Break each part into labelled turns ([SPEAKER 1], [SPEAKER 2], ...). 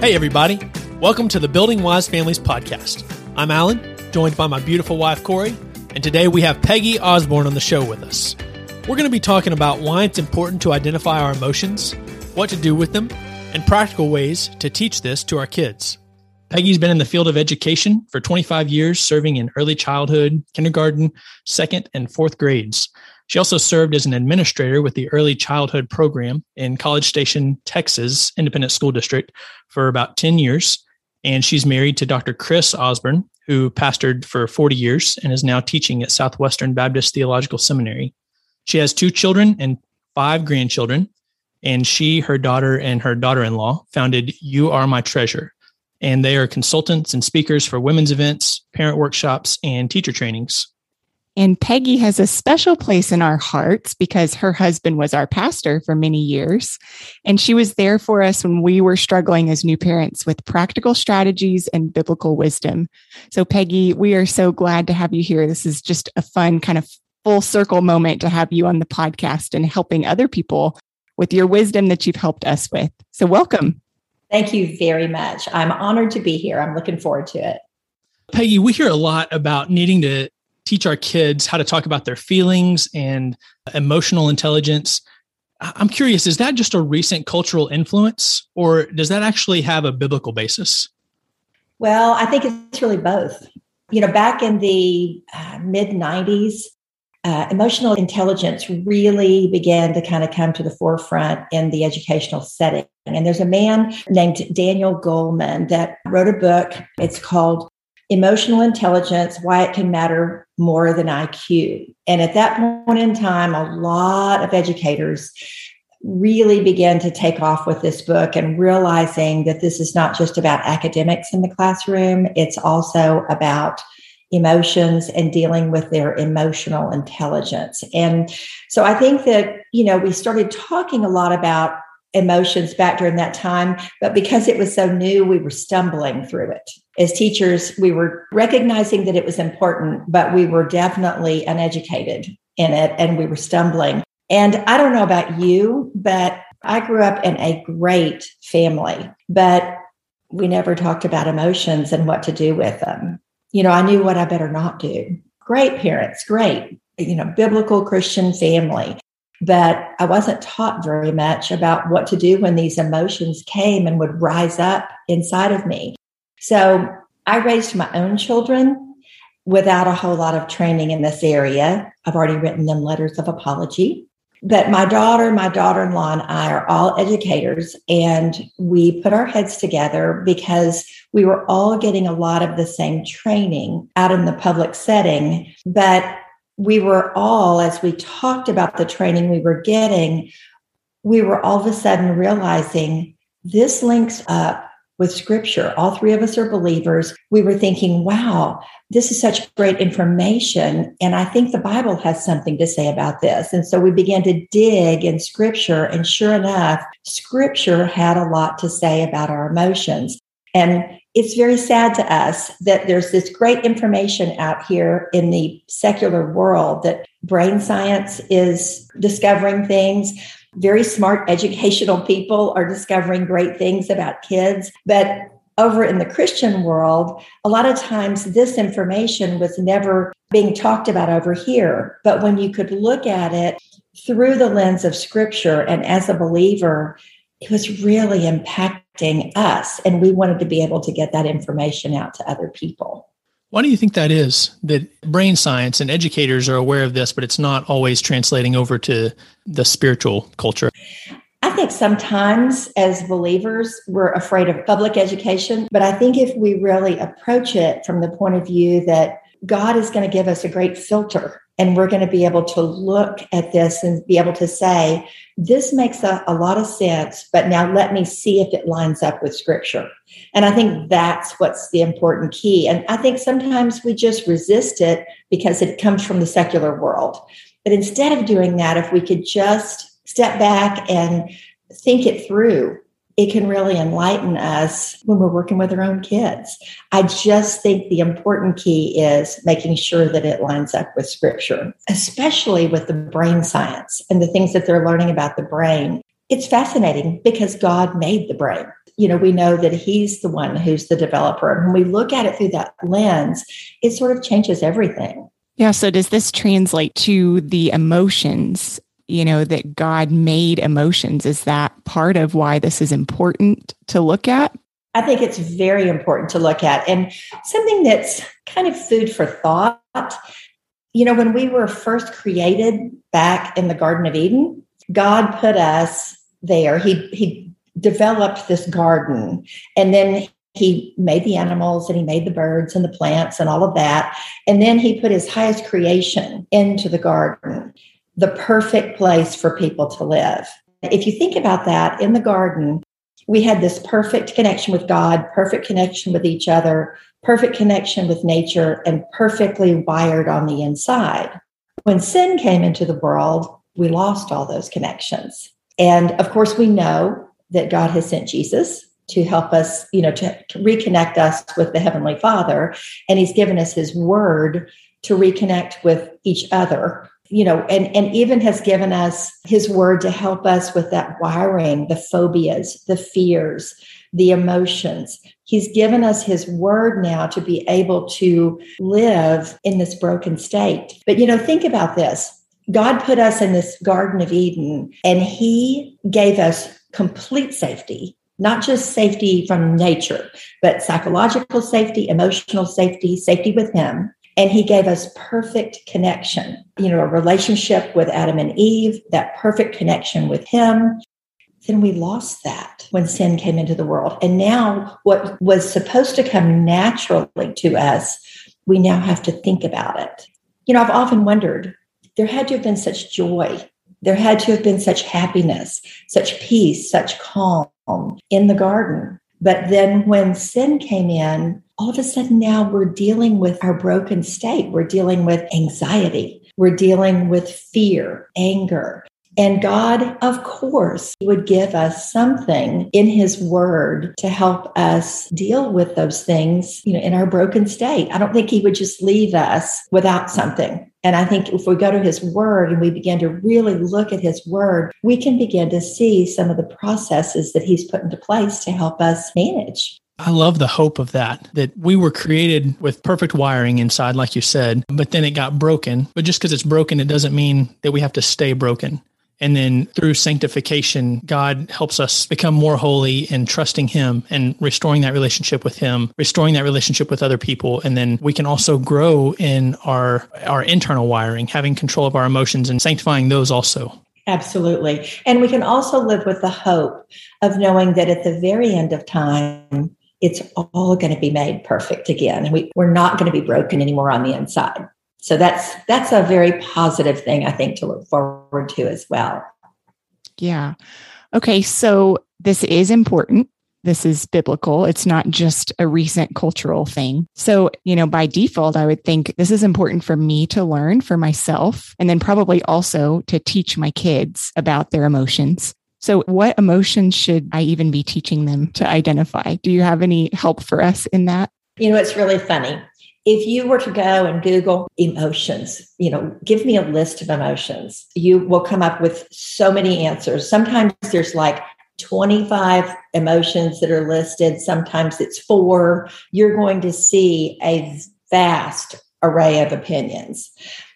[SPEAKER 1] Hey, everybody. Welcome to the Building Wise Families podcast. I'm Alan, joined by my beautiful wife, Corey, and today we have Peggy Osborne on the show with us. We're going to be talking about why it's important to identify our emotions, what to do with them, and practical ways to teach this to our kids. Peggy's been in the field of education for 25 years, serving in early childhood, kindergarten, second, and fourth grades. She also served as an administrator with the Early Childhood Program in College Station, Texas Independent School District for about 10 years. And she's married to Dr. Chris Osborne, who pastored for 40 years and is now teaching at Southwestern Baptist Theological Seminary. She has two children and five grandchildren. And she, her daughter, and her daughter in law founded You Are My Treasure. And they are consultants and speakers for women's events, parent workshops, and teacher trainings.
[SPEAKER 2] And Peggy has a special place in our hearts because her husband was our pastor for many years. And she was there for us when we were struggling as new parents with practical strategies and biblical wisdom. So, Peggy, we are so glad to have you here. This is just a fun kind of full circle moment to have you on the podcast and helping other people with your wisdom that you've helped us with. So, welcome.
[SPEAKER 3] Thank you very much. I'm honored to be here. I'm looking forward to it.
[SPEAKER 1] Peggy, we hear a lot about needing to teach our kids how to talk about their feelings and emotional intelligence. I'm curious, is that just a recent cultural influence or does that actually have a biblical basis?
[SPEAKER 3] Well, I think it's really both. You know, back in the uh, mid 90s, uh, emotional intelligence really began to kind of come to the forefront in the educational setting. And there's a man named Daniel Goleman that wrote a book. It's called emotional intelligence, why it can matter more than IQ. And at that point in time, a lot of educators really began to take off with this book and realizing that this is not just about academics in the classroom, it's also about emotions and dealing with their emotional intelligence. And so I think that, you know, we started talking a lot about emotions back during that time, but because it was so new, we were stumbling through it. As teachers, we were recognizing that it was important, but we were definitely uneducated in it and we were stumbling. And I don't know about you, but I grew up in a great family, but we never talked about emotions and what to do with them. You know, I knew what I better not do. Great parents, great, you know, biblical Christian family but I wasn't taught very much about what to do when these emotions came and would rise up inside of me. So I raised my own children without a whole lot of training in this area. I've already written them letters of apology. But my daughter, my daughter in law, and I are all educators, and we put our heads together because we were all getting a lot of the same training out in the public setting. But we were all, as we talked about the training we were getting, we were all of a sudden realizing this links up with scripture. All three of us are believers. We were thinking, wow, this is such great information. And I think the Bible has something to say about this. And so we began to dig in scripture. And sure enough, scripture had a lot to say about our emotions. And it's very sad to us that there's this great information out here in the secular world that brain science is discovering things. Very smart educational people are discovering great things about kids. But over in the Christian world, a lot of times this information was never being talked about over here. But when you could look at it through the lens of scripture and as a believer, it was really impacting us. And we wanted to be able to get that information out to other people.
[SPEAKER 1] Why do you think that is? That brain science and educators are aware of this, but it's not always translating over to the spiritual culture?
[SPEAKER 3] I think sometimes as believers, we're afraid of public education. But I think if we really approach it from the point of view that God is going to give us a great filter and we're going to be able to look at this and be able to say, this makes a, a, lot of sense, but now let me see if it lines up with scripture. And I think that's what's the important key. And I think sometimes we just resist it because it comes from the secular world. But instead of doing that, if we could just step back and think it through it can really enlighten us when we're working with our own kids. I just think the important key is making sure that it lines up with scripture, especially with the brain science and the things that they're learning about the brain. It's fascinating because God made the brain. You know, we know that He's the one who's the developer. And when we look at it through that lens, it sort of changes everything.
[SPEAKER 2] Yeah. So, does this translate to the emotions? You know, that God made emotions. Is that part of why this is important to look at?
[SPEAKER 3] I think it's very important to look at and something that's kind of food for thought. You know, when we were first created back in the Garden of Eden, God put us there. He he developed this garden and then he made the animals and he made the birds and the plants and all of that. And then he put his highest creation into the garden, the perfect place for people to live. If you think about that in the garden, we had this perfect connection with God, perfect connection with each other, perfect connection with nature, and perfectly wired on the inside. When sin came into the world, we lost all those connections. And of course, we know that God has sent Jesus to help us, you know, to reconnect us with the Heavenly Father. And He's given us His Word to reconnect with each other you know, and, and even has given us his word to help us with that wiring, the phobias, the fears, the emotions. He's given us his word now to be able to live in this broken state. But, you know, think about this God put us in this Garden of Eden and he gave us complete safety. Not just safety from nature, but psychological safety, emotional safety, safety with Him, and he gave us perfect connection, you know, a relationship with Adam and Eve, that perfect connection with him. Then we lost that when sin came into the world. And now, what was supposed to come naturally to us, we now have to think about it. You know, I've often wondered there had to have been such joy, there had to have been such happiness, such peace, such calm in the garden. But then when sin came in, all of a sudden now we're dealing with our broken state. We're dealing with anxiety. We're dealing with fear, anger. And God, of course, would give us something in his word to help us deal with those things, you know, in our broken state. I don't think he would just leave us without something. And I think if we go to his word and we begin to really look at his word, we can begin to see some of the processes that he's put into place to help us manage.
[SPEAKER 1] I love the hope of that, that we were created with perfect wiring inside, like you said, but then it got broken. But just because it's broken, it doesn't mean that we have to stay broken. And then through sanctification, God helps us become more holy and trusting Him and restoring that relationship with Him, restoring that relationship with other people. And then we can also grow in our, our internal wiring, having control of our emotions and sanctifying those also.
[SPEAKER 3] Absolutely. And we can also live with the hope of knowing that at the very end of time, it's all going to be made perfect again. And we, we're not going to be broken anymore on the inside. So that's that's a very positive thing I think to look forward to as well.
[SPEAKER 2] Yeah. Okay, so this is important. This is biblical. It's not just a recent cultural thing. So, you know, by default, I would think this is important for me to learn for myself and then probably also to teach my kids about their emotions. So, what emotions should I even be teaching them to identify? Do you have any help for us in that?
[SPEAKER 3] You know, it's really funny. If you were to go and Google emotions, you know, give me a list of emotions, you will come up with so many answers. Sometimes there's like 25 emotions that are listed, sometimes it's four. You're going to see a vast array of opinions.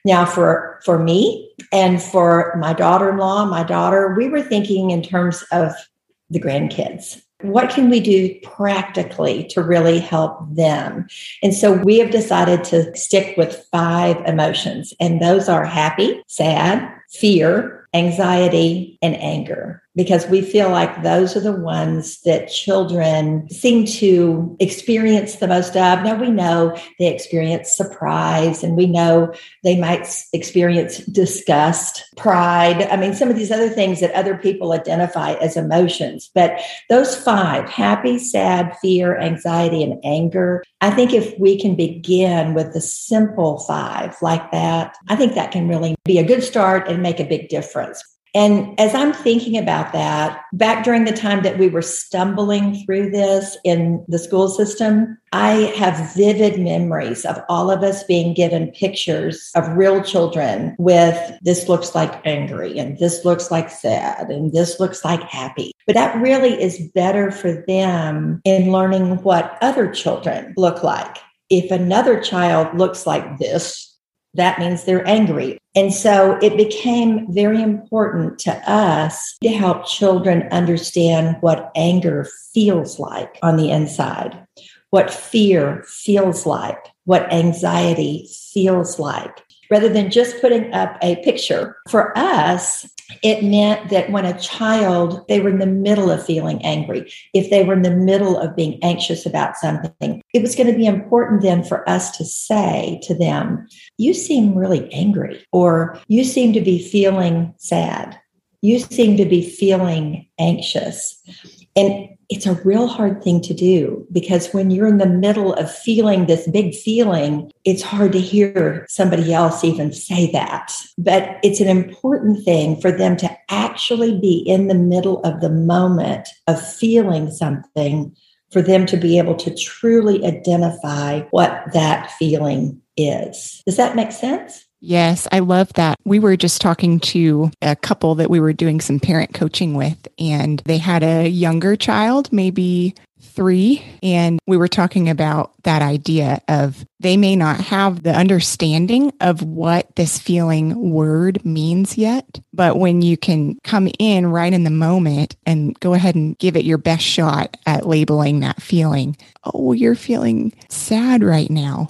[SPEAKER 3] Now, for for me and for my daughter-in-law, my daughter, we were thinking in terms of the grandkids. What can we do practically to really help them? And so we have decided to stick with five emotions, and those are happy, sad, fear, anxiety, and anger because we feel like those are the ones that children seem to experience the most of. Now, we know they experience surprise and we know they might experience disgust, pride. I mean, some of these other things that other people identify as emotions. But those five happy, sad, fear, anxiety, and anger I think if we can begin with the simple five like that, I think that can really be a good start and make a big difference. And as I'm thinking about that, back during the time that we were stumbling through this in the school system, I have vivid memories of all of us being given pictures of real children with this looks like angry and this looks like sad and this looks like happy. But that really is better for them in learning what other children look like. If another child looks like this, that means they're angry. And so it became very important to us to help children understand what anger feels like on the inside, what fear feels like, what anxiety feels like rather than just putting up a picture. For us, it meant that when a child, they were in the middle of feeling angry, if they were in the middle of being anxious about something, it was going to be important then for us to say to them, You seem really angry, or you seem to be feeling sad. You seem to be feeling anxious. And it's a real hard thing to do because when you're in the middle of feeling this big feeling, it's hard to hear somebody else even say that. But it's an important thing for them to actually be in the middle of the moment of feeling something, for them to be able to truly identify what that feeling is. Does that make sense?
[SPEAKER 2] Yes, I love that. We were just talking to a couple that we were doing some parent coaching with, and they had a younger child, maybe three. And we were talking about that idea of they may not have the understanding of what this feeling word means yet. But when you can come in right in the moment and go ahead and give it your best shot at labeling that feeling, oh, you're feeling sad right now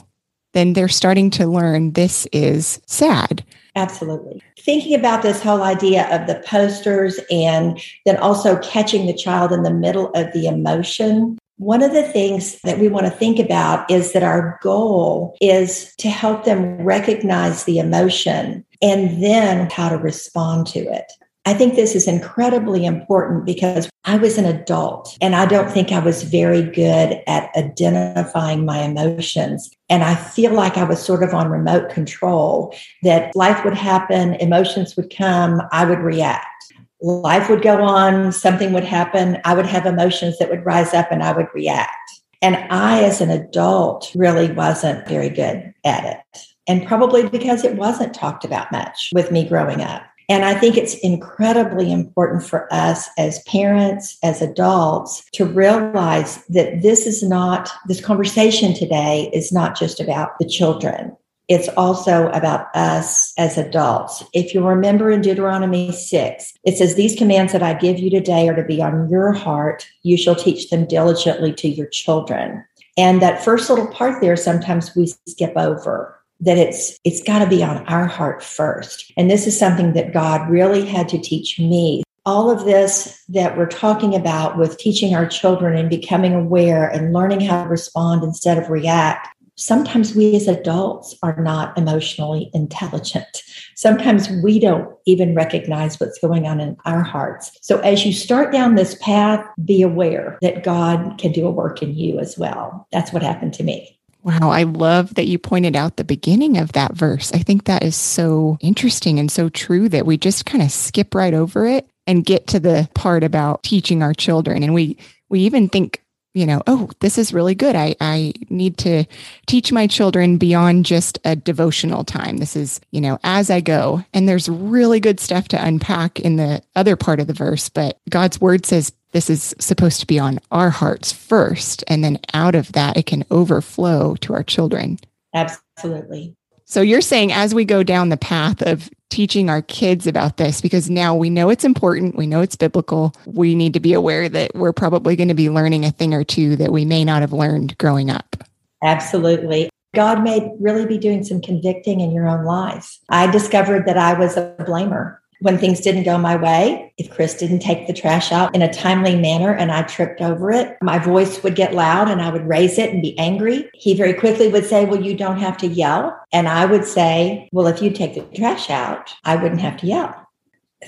[SPEAKER 2] then they're starting to learn this is sad.
[SPEAKER 3] Absolutely. Thinking about this whole idea of the posters and then also catching the child in the middle of the emotion. One of the things that we want to think about is that our goal is to help them recognize the emotion and then how to respond to it. I think this is incredibly important because I was an adult and I don't think I was very good at identifying my emotions. And I feel like I was sort of on remote control that life would happen, emotions would come, I would react. Life would go on, something would happen, I would have emotions that would rise up and I would react. And I, as an adult, really wasn't very good at it. And probably because it wasn't talked about much with me growing up. And I think it's incredibly important for us as parents, as adults, to realize that this is not, this conversation today is not just about the children. It's also about us as adults. If you remember in Deuteronomy 6, it says, These commands that I give you today are to be on your heart. You shall teach them diligently to your children. And that first little part there, sometimes we skip over that it's it's got to be on our heart first. And this is something that god really had to teach me. All of this that we're talking about with teaching our children and becoming aware and learning how to respond instead of react sometimes we as adults are not emotionally intelligent. Sometimes we don't even recognize what's going on in our hearts. So as you start down this path be aware that god can do a work in you as well. That's what happened to me
[SPEAKER 2] Wow, I love that you pointed out the beginning of that verse. I think that is so interesting and so true that we just kind of skip right over it and get to the part about teaching our children. And we we even think, you know, oh, this is really good. I I need to teach my children beyond just a devotional time. This is, you know, as I go. And there's really good stuff to unpack in the other part of the verse, but God's word says this is supposed to be on our hearts first. And then out of that, it can overflow to our children.
[SPEAKER 3] Absolutely.
[SPEAKER 2] So you're saying as we go down the path of teaching our kids about this, because now we know it's important, we know it's biblical, we need to be aware that we're probably going to be learning a thing or two that we may not have learned growing up.
[SPEAKER 3] Absolutely. God may really be doing some convicting in your own lives. I discovered that I was a blamer when things didn't go my way, if Chris didn't take the trash out in a timely manner and I tripped over it, my voice would get loud and I would raise it and be angry. He very quickly would say, Well, you don't have to yell. And I would say, Well, if you take the trash out, I wouldn't have to yell.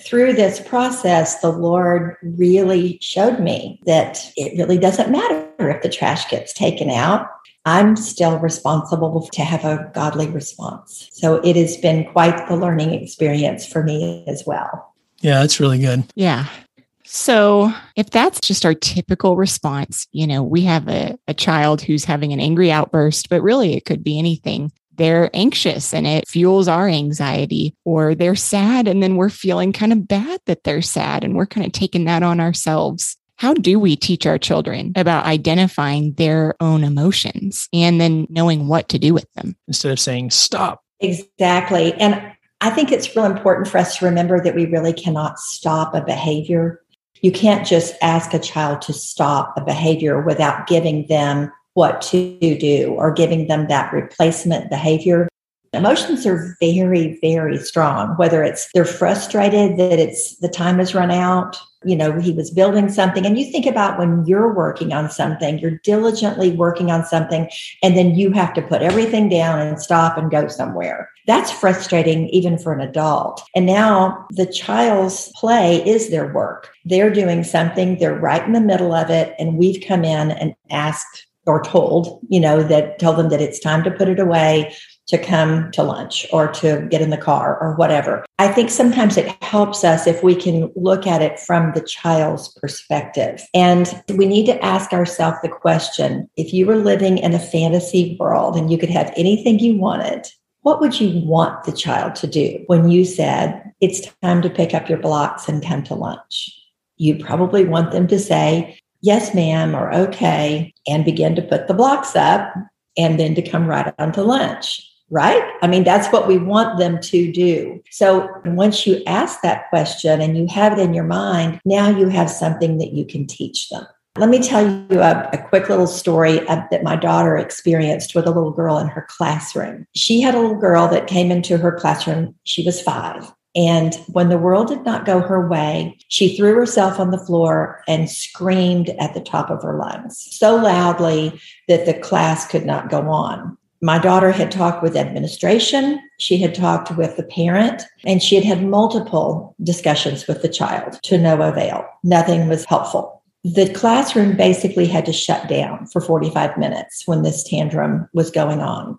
[SPEAKER 3] Through this process, the Lord really showed me that it really doesn't matter if the trash gets taken out. I'm still responsible to have a godly response. So it has been quite the learning experience for me as well.
[SPEAKER 1] Yeah, that's really good.
[SPEAKER 2] Yeah. So, if that's just our typical response, you know, we have a, a child who's having an angry outburst, but really it could be anything. They're anxious and it fuels our anxiety, or they're sad and then we're feeling kind of bad that they're sad and we're kind of taking that on ourselves. How do we teach our children about identifying their own emotions and then knowing what to do with them?
[SPEAKER 1] Instead of saying, stop.
[SPEAKER 3] Exactly. And I think it's real important for us to remember that we really cannot stop a behavior you can't just ask a child to stop a behavior without giving them what to do or giving them that replacement behavior. Emotions are very, very strong, whether it's they're frustrated that it's the time has run out, you know, he was building something. And you think about when you're working on something, you're diligently working on something, and then you have to put everything down and stop and go somewhere. That's frustrating even for an adult. And now the child's play is their work. They're doing something, they're right in the middle of it, and we've come in and asked or told, you know, that tell them that it's time to put it away to come to lunch or to get in the car or whatever. I think sometimes it helps us if we can look at it from the child's perspective. And we need to ask ourselves the question if you were living in a fantasy world and you could have anything you wanted, what would you want the child to do when you said, it's time to pick up your blocks and come to lunch? You probably want them to say, yes, ma'am, or okay, and begin to put the blocks up and then to come right on to lunch right? I mean, that's what we want them to do. So once you ask that question and you have it in your mind, now you have something that you can teach them. Let me tell you a, a quick little story of, that my daughter experienced with a little girl in her classroom. She had a little girl that came into her classroom. She was five. And when the world did not go her way, she threw herself on the floor and screamed at the top of her lungs so loudly that the class could not go on my daughter had talked with administration, she had talked with the parent, and she had had multiple discussions with the child to no avail. Nothing was helpful. The classroom basically had to shut down for 45 minutes when this tantrum was going on.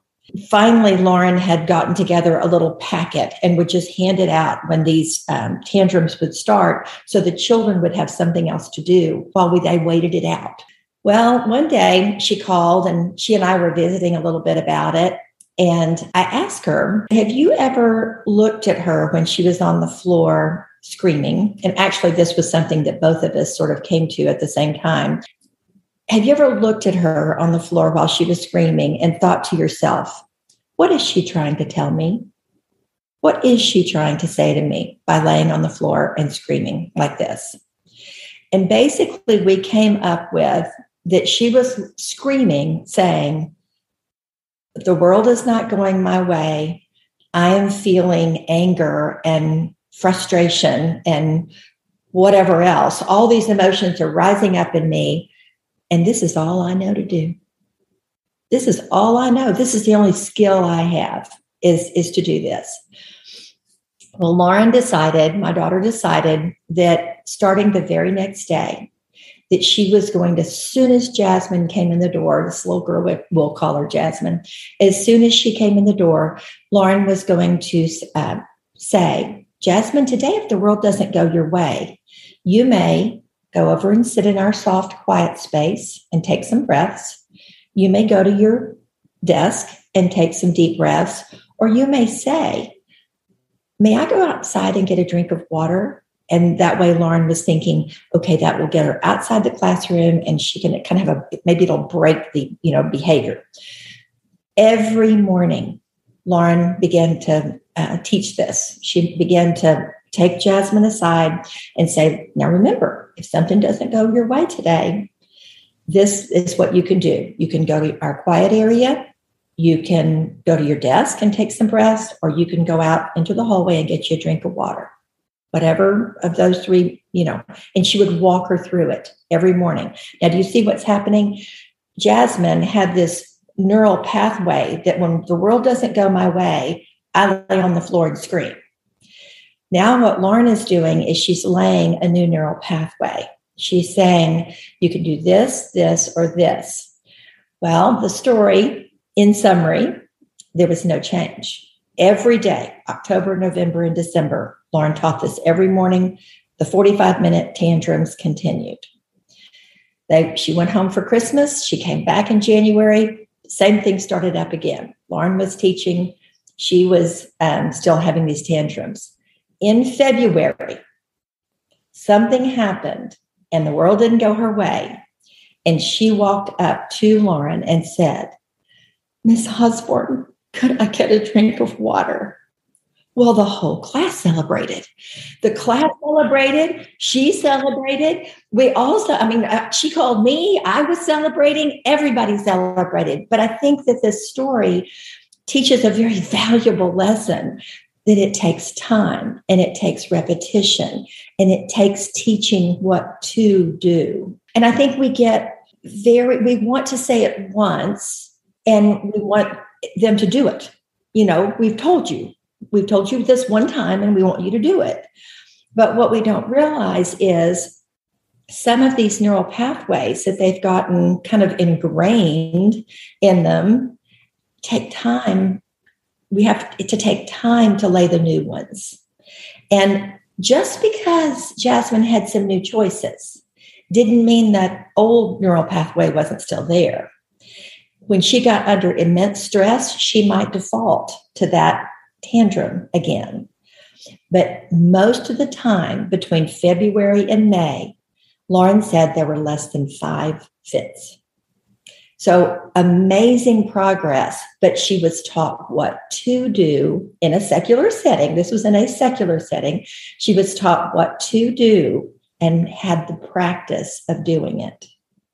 [SPEAKER 3] Finally, Lauren had gotten together a little packet and would just hand it out when these um, tantrums would start so the children would have something else to do while we, they waited it out. Well, one day she called and she and I were visiting a little bit about it. And I asked her, Have you ever looked at her when she was on the floor screaming? And actually, this was something that both of us sort of came to at the same time. Have you ever looked at her on the floor while she was screaming and thought to yourself, What is she trying to tell me? What is she trying to say to me by laying on the floor and screaming like this? And basically, we came up with that she was screaming, saying, The world is not going my way. I am feeling anger and frustration and whatever else. All these emotions are rising up in me. And this is all I know to do. This is all I know. This is the only skill I have is, is to do this. Well, Lauren decided, my daughter decided that starting the very next day, that she was going to, as soon as Jasmine came in the door, this little girl, we'll call her Jasmine, as soon as she came in the door, Lauren was going to uh, say, Jasmine, today, if the world doesn't go your way, you may go over and sit in our soft, quiet space and take some breaths. You may go to your desk and take some deep breaths, or you may say, May I go outside and get a drink of water? And that way, Lauren was thinking, okay, that will get her outside the classroom and she can kind of have a, maybe it'll break the, you know, behavior. Every morning, Lauren began to uh, teach this. She began to take Jasmine aside and say, now remember, if something doesn't go your way today, this is what you can do. You can go to our quiet area. You can go to your desk and take some breaths, or you can go out into the hallway and get you a drink of water whatever of those three, you know, and she would walk her through it every morning. Now, do you see what's happening? Jasmine had this neural pathway that when the world doesn't go my way, I lay on the floor and scream. Now, what Lauren is doing is she's laying a new neural pathway. She's saying, you can do this, this, or this. Well, the story, in summary, there was no change. every day, October, November, and December. Lauren taught this every morning. The 45 minute tantrums continued. They, she went home for Christmas. She came back in January. Same thing started up again. Lauren was teaching. She was um, still having these tantrums. In February, something happened and the world didn't go her way. And she walked up to Lauren and said, Miss Osborne, could I get a drink of water? Well, the whole class celebrated. The class celebrated. She celebrated. We also, I mean, uh, she called me. I was celebrating. Everybody celebrated. But I think that this story teaches a very valuable lesson that it takes time and it takes repetition and it takes teaching what to do. And I think we get very, we want to say it once and we want them to do it. You know, we've told you, we've told you this one time and we want you to do it. But what we don't realize is some of these neural pathways that they've gotten kind of ingrained in them take time. We have to take time to lay the new ones. And just because Jasmine had some new choices didn't mean that old neural pathway wasn't still there. When she got under immense stress, she might default to that tantrum again. But most of the time between February and May, Lauren said there were less than five fits. So amazing progress, but she was taught what to do in a secular setting. This was in a secular setting. She was taught what to do and had the practice of doing it.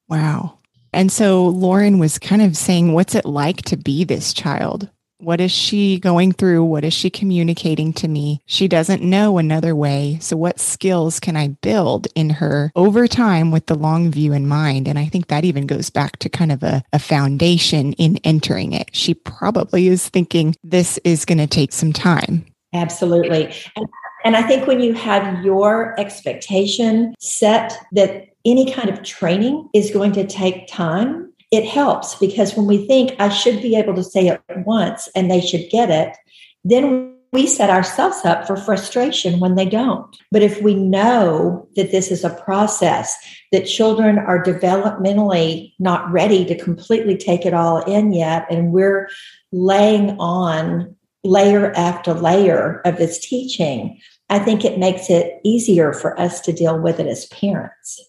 [SPEAKER 2] Wow. And so Lauren was kind of saying, What's it like to be this child? What is she going through? What is she communicating to me? She doesn't know another way. So, what skills can I build in her over time with the long view in mind? And I think that even goes back to kind of a, a foundation in entering it. She probably is thinking this is going to take some time.
[SPEAKER 3] Absolutely. And and I think when you have your expectation set that any kind of training is going to take time, it helps because when we think I should be able to say it once and they should get it, then we set ourselves up for frustration when they don't. But if we know that this is a process, that children are developmentally not ready to completely take it all in yet, and we're laying on layer after layer of this teaching, I think it makes it easier for us to deal with it as parents.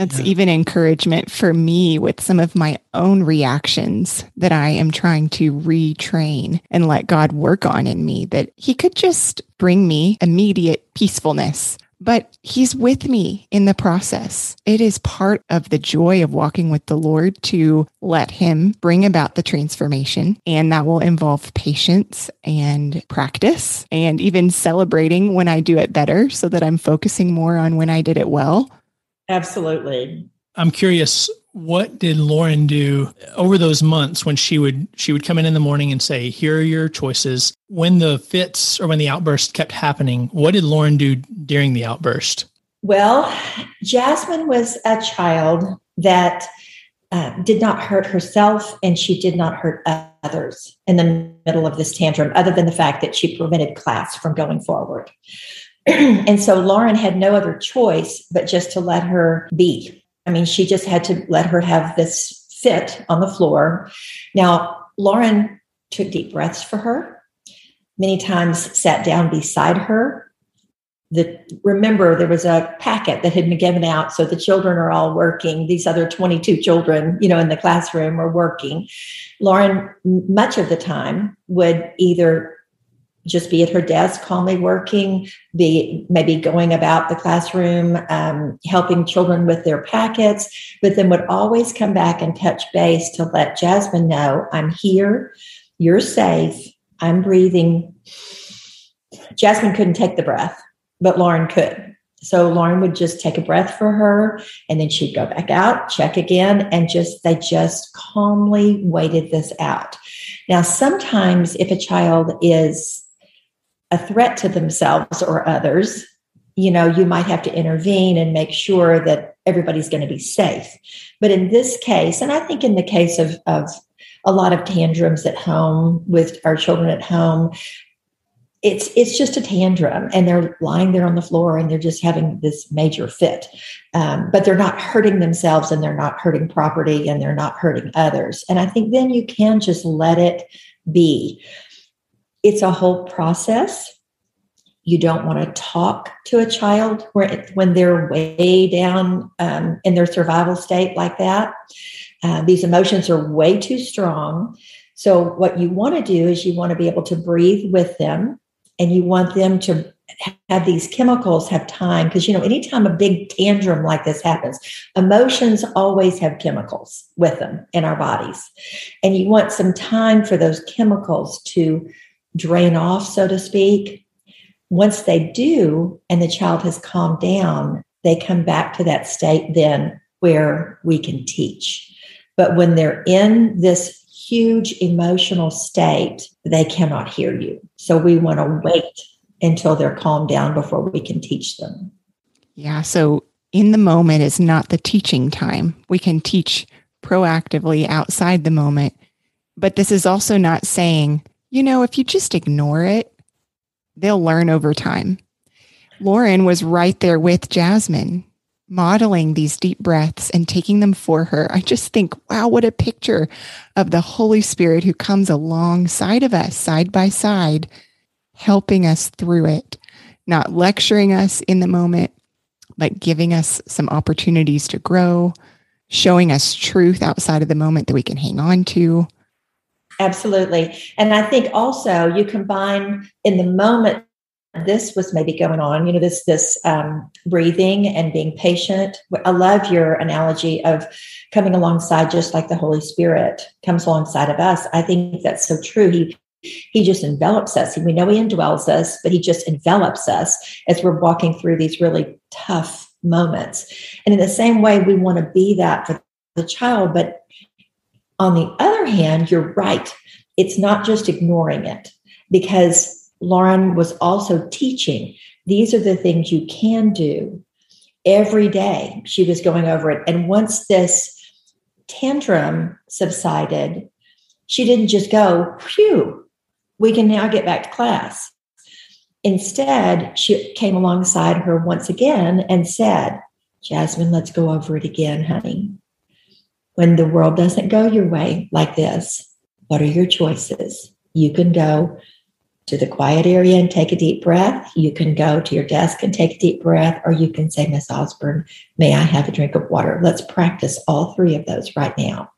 [SPEAKER 2] That's yeah. even encouragement for me with some of my own reactions that I am trying to retrain and let God work on in me. That He could just bring me immediate peacefulness but he's with me in the process. It is part of the joy of walking with the Lord to let him bring about the transformation. And that will involve patience and practice and even celebrating when I do it better so that I'm focusing more on when I did it well.
[SPEAKER 3] Absolutely.
[SPEAKER 1] I'm curious what did Lauren do over those months when she would she would come in in the morning and say, "Here are your choices." When the fits or when the outburst kept happening, what did Lauren do during the outburst?
[SPEAKER 3] Well, Jasmine was a child that uh, did not hurt herself and she did not hurt others in the middle of this tantrum, other than the fact that she prevented class from going forward. and so Lauren had no other choice but just to let her be I mean, she just had to let her have this fit on the floor. Now, Lauren took deep breaths for her, many times sat down beside her. The, remember, there was a packet that had been given out. So the children are all working. These other 22 children, you know, in the classroom are working. Lauren, much of the time, would either just be at her desk calmly working, be maybe going about the classroom, um, helping children with their packets, but then would always come back and touch base to let Jasmine know I'm here, you're safe, I'm breathing. Jasmine couldn't take the breath, but Lauren could. So Lauren would just take a breath for her and then she'd go back out, check again, and just they just calmly waited this out. Now, sometimes if a child is a threat to themselves or others, you know, you might have to intervene and make sure that everybody's going to be safe. But in this case, and I think in the case of, of a lot of tantrums at home with our children at home, it's it's just a tantrum and they're lying there on the floor and they're just having this major fit. Um, but they're not hurting themselves and they're not hurting property and they're not hurting others. And i think then you can just let it be it's a whole process. You don't want to talk to a child when they're way down um, in their survival state like that. Uh, these emotions are way too strong. So what you want to do is you want to be able to breathe with them and you want them to have these chemicals have time because you know anytime a big tantrum like this happens emotions always have chemicals with them in our bodies. And you want some time for those chemicals to drain off so to speak once they do and the child has calmed down they come back to that state then where we can teach but when they're in this huge emotional state, they cannot hear you. So we want to wait until they're calmed down before we can teach them.
[SPEAKER 2] Yeah. So in the moment is not the teaching time. We can teach proactively outside the moment. But this is also not saying, you know, if you just ignore it, they'll learn over time. Lauren was right there with Jasmine modeling these deep breaths and taking them for her. I just think, wow, what a picture of the Holy Spirit who comes alongside of us, side by side, helping us through it, not lecturing us in the moment, but giving us some opportunities to grow, showing us truth outside of the moment that we can hang on to.
[SPEAKER 3] Absolutely. And I think also you combine in the moment this was maybe going on you know this this um, breathing and being patient. I love your analogy of coming alongside just like the holy spirit comes alongside of us. I think that's so true. He he just envelops us. We know he indwells us but he just envelops us as we're walking through these really tough moments. And in the same way we want to be that for the child but on the other hand you're right it's not just ignoring it because Lauren was also teaching. These are the things you can do every day. She was going over it. And once this tantrum subsided, she didn't just go, phew, we can now get back to class. Instead, she came alongside her once again and said, Jasmine, let's go over it again, honey. When the world doesn't go your way like this, what are your choices? You can go to the quiet area and take a deep breath. You can go to your desk and take a deep breath, or you can say, Miss Osborne, may I have a drink of water? Let's practice all three of those right now.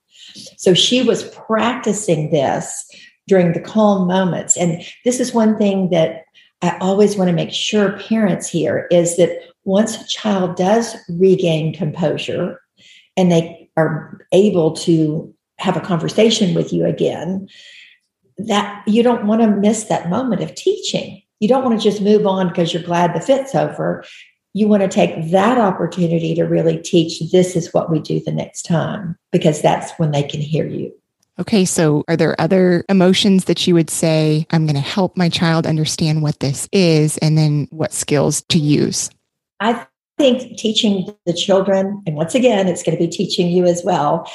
[SPEAKER 3] So she was practicing this during the calm moments. And this is one thing that I always want to make sure parents hear is that once a child does regain composure and they are able to have a conversation with you again, that you don't want to miss that moment of teaching. You don't want to just move on because you're glad the fit's over. You want to take that opportunity to really teach this is what we do the next time because that's when they can hear you.
[SPEAKER 2] Okay, so are there other emotions that you would say, I'm going to help my child understand what this is and then what skills to use?
[SPEAKER 3] I think teaching the children, and once again, it's going to be teaching you as well.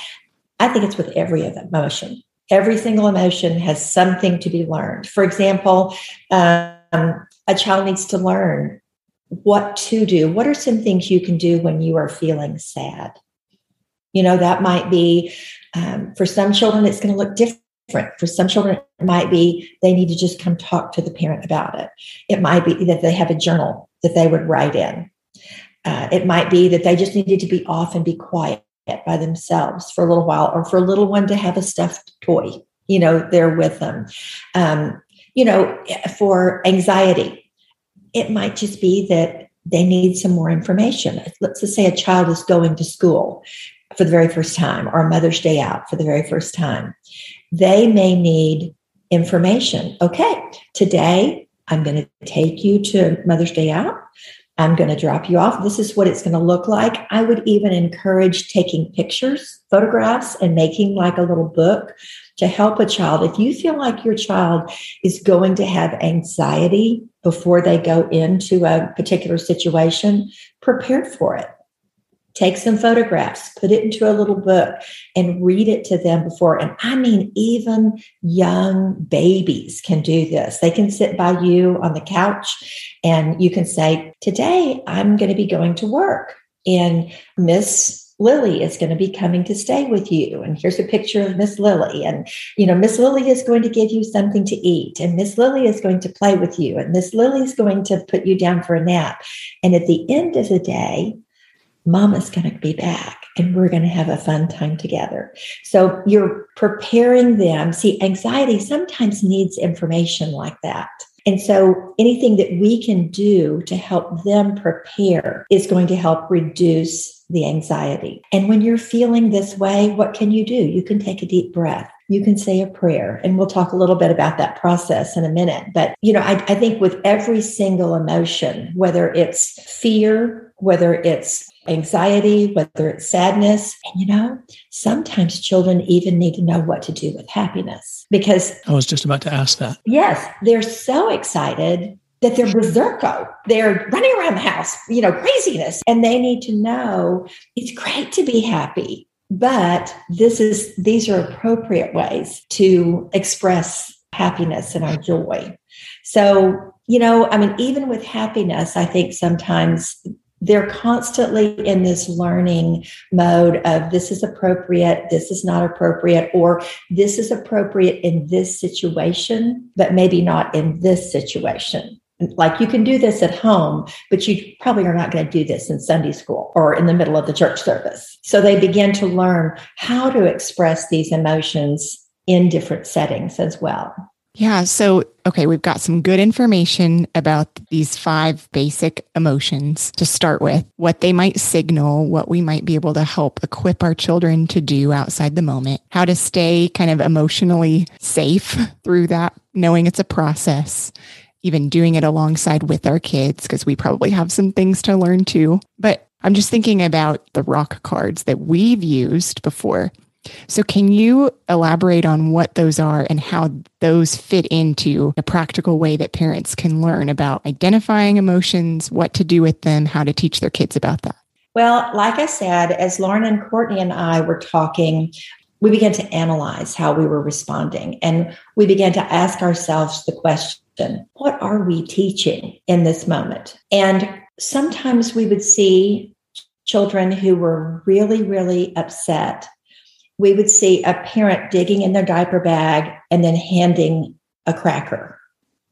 [SPEAKER 3] I think it's with every emotion every single emotion has something to be learned. For example, um, a child needs to learn what to do. What are some things you can do when you are feeling sad? You know, that might be um, for some children, it's going to look different. For some children, it might be they need to just come talk to the parent about it. It might be that they have a journal that they would write in. Uh, it might be that they just needed to be off and be quiet by themselves for a little while or for a little one to have a stuffed toy you know there with them. Um, you know for anxiety it might just be that they need some more information. Let's just say a child is going to school for the very first time or a mother's day out for the very first time. They may need information. Okay today i'm going to take you to mother's day out I'm going to drop you off. This is what it's going to look like. I would even encourage taking pictures, photographs, and making like a little book to help a child. If you feel like your child is going to have anxiety before they go into a particular situation, prepare for it. Take some photographs, put it into a little book, and read it to them before. And I mean, even young babies can do this. They can sit by you on the couch and you can say, Today I'm going to be going to work. And Miss Lily is going to be coming to stay with you. And here's a picture of Miss Lily. And, you know, Miss Lily is going to give you something to eat. And Miss Lily is going to play with you. And Miss Lily is going to put you down for a nap. And at the end of the day, Mama's going to be back and we're going to have a fun time together. So you're preparing them. See, anxiety sometimes needs information like that. And so anything that we can do to help them prepare is going to help reduce the anxiety. And when you're feeling this way, what can you do? You can take a deep breath. You can say a prayer. And we'll talk a little bit about that process in a minute. But, you know, I, I think with every single emotion, whether it's fear, whether it's anxiety, whether it's sadness. And you know, sometimes children even need to know what to do with happiness because
[SPEAKER 1] I was just about to ask that.
[SPEAKER 3] Yes, they're so excited that they're berserko. They're running around the house, you know, craziness. And they need to know it's great to be happy, but this is these are appropriate ways to express happiness and our joy. So, you know, I mean, even with happiness, I think sometimes they're constantly in this learning mode of this is appropriate, this is not appropriate, or this is appropriate in this situation, but maybe not in this situation. Like you can do this at home, but you probably are not going to do this in Sunday school or in the middle of the church service. So they begin to learn how to express these emotions in different settings as well.
[SPEAKER 2] Yeah. So, okay, we've got some good information about these five basic emotions to start with, what they might signal, what we might be able to help equip our children to do outside the moment, how to stay kind of emotionally safe through that, knowing it's a process, even doing it alongside with our kids, because we probably have some things to learn too. But I'm just thinking about the rock cards that we've used before. So, can you elaborate on what those are and how those fit into a practical way that parents can learn about identifying emotions, what to do with them, how to teach their kids about that?
[SPEAKER 3] Well, like I said, as Lauren and Courtney and I were talking, we began to analyze how we were responding and we began to ask ourselves the question what are we teaching in this moment? And sometimes we would see children who were really, really upset we would see a parent digging in their diaper bag and then handing a cracker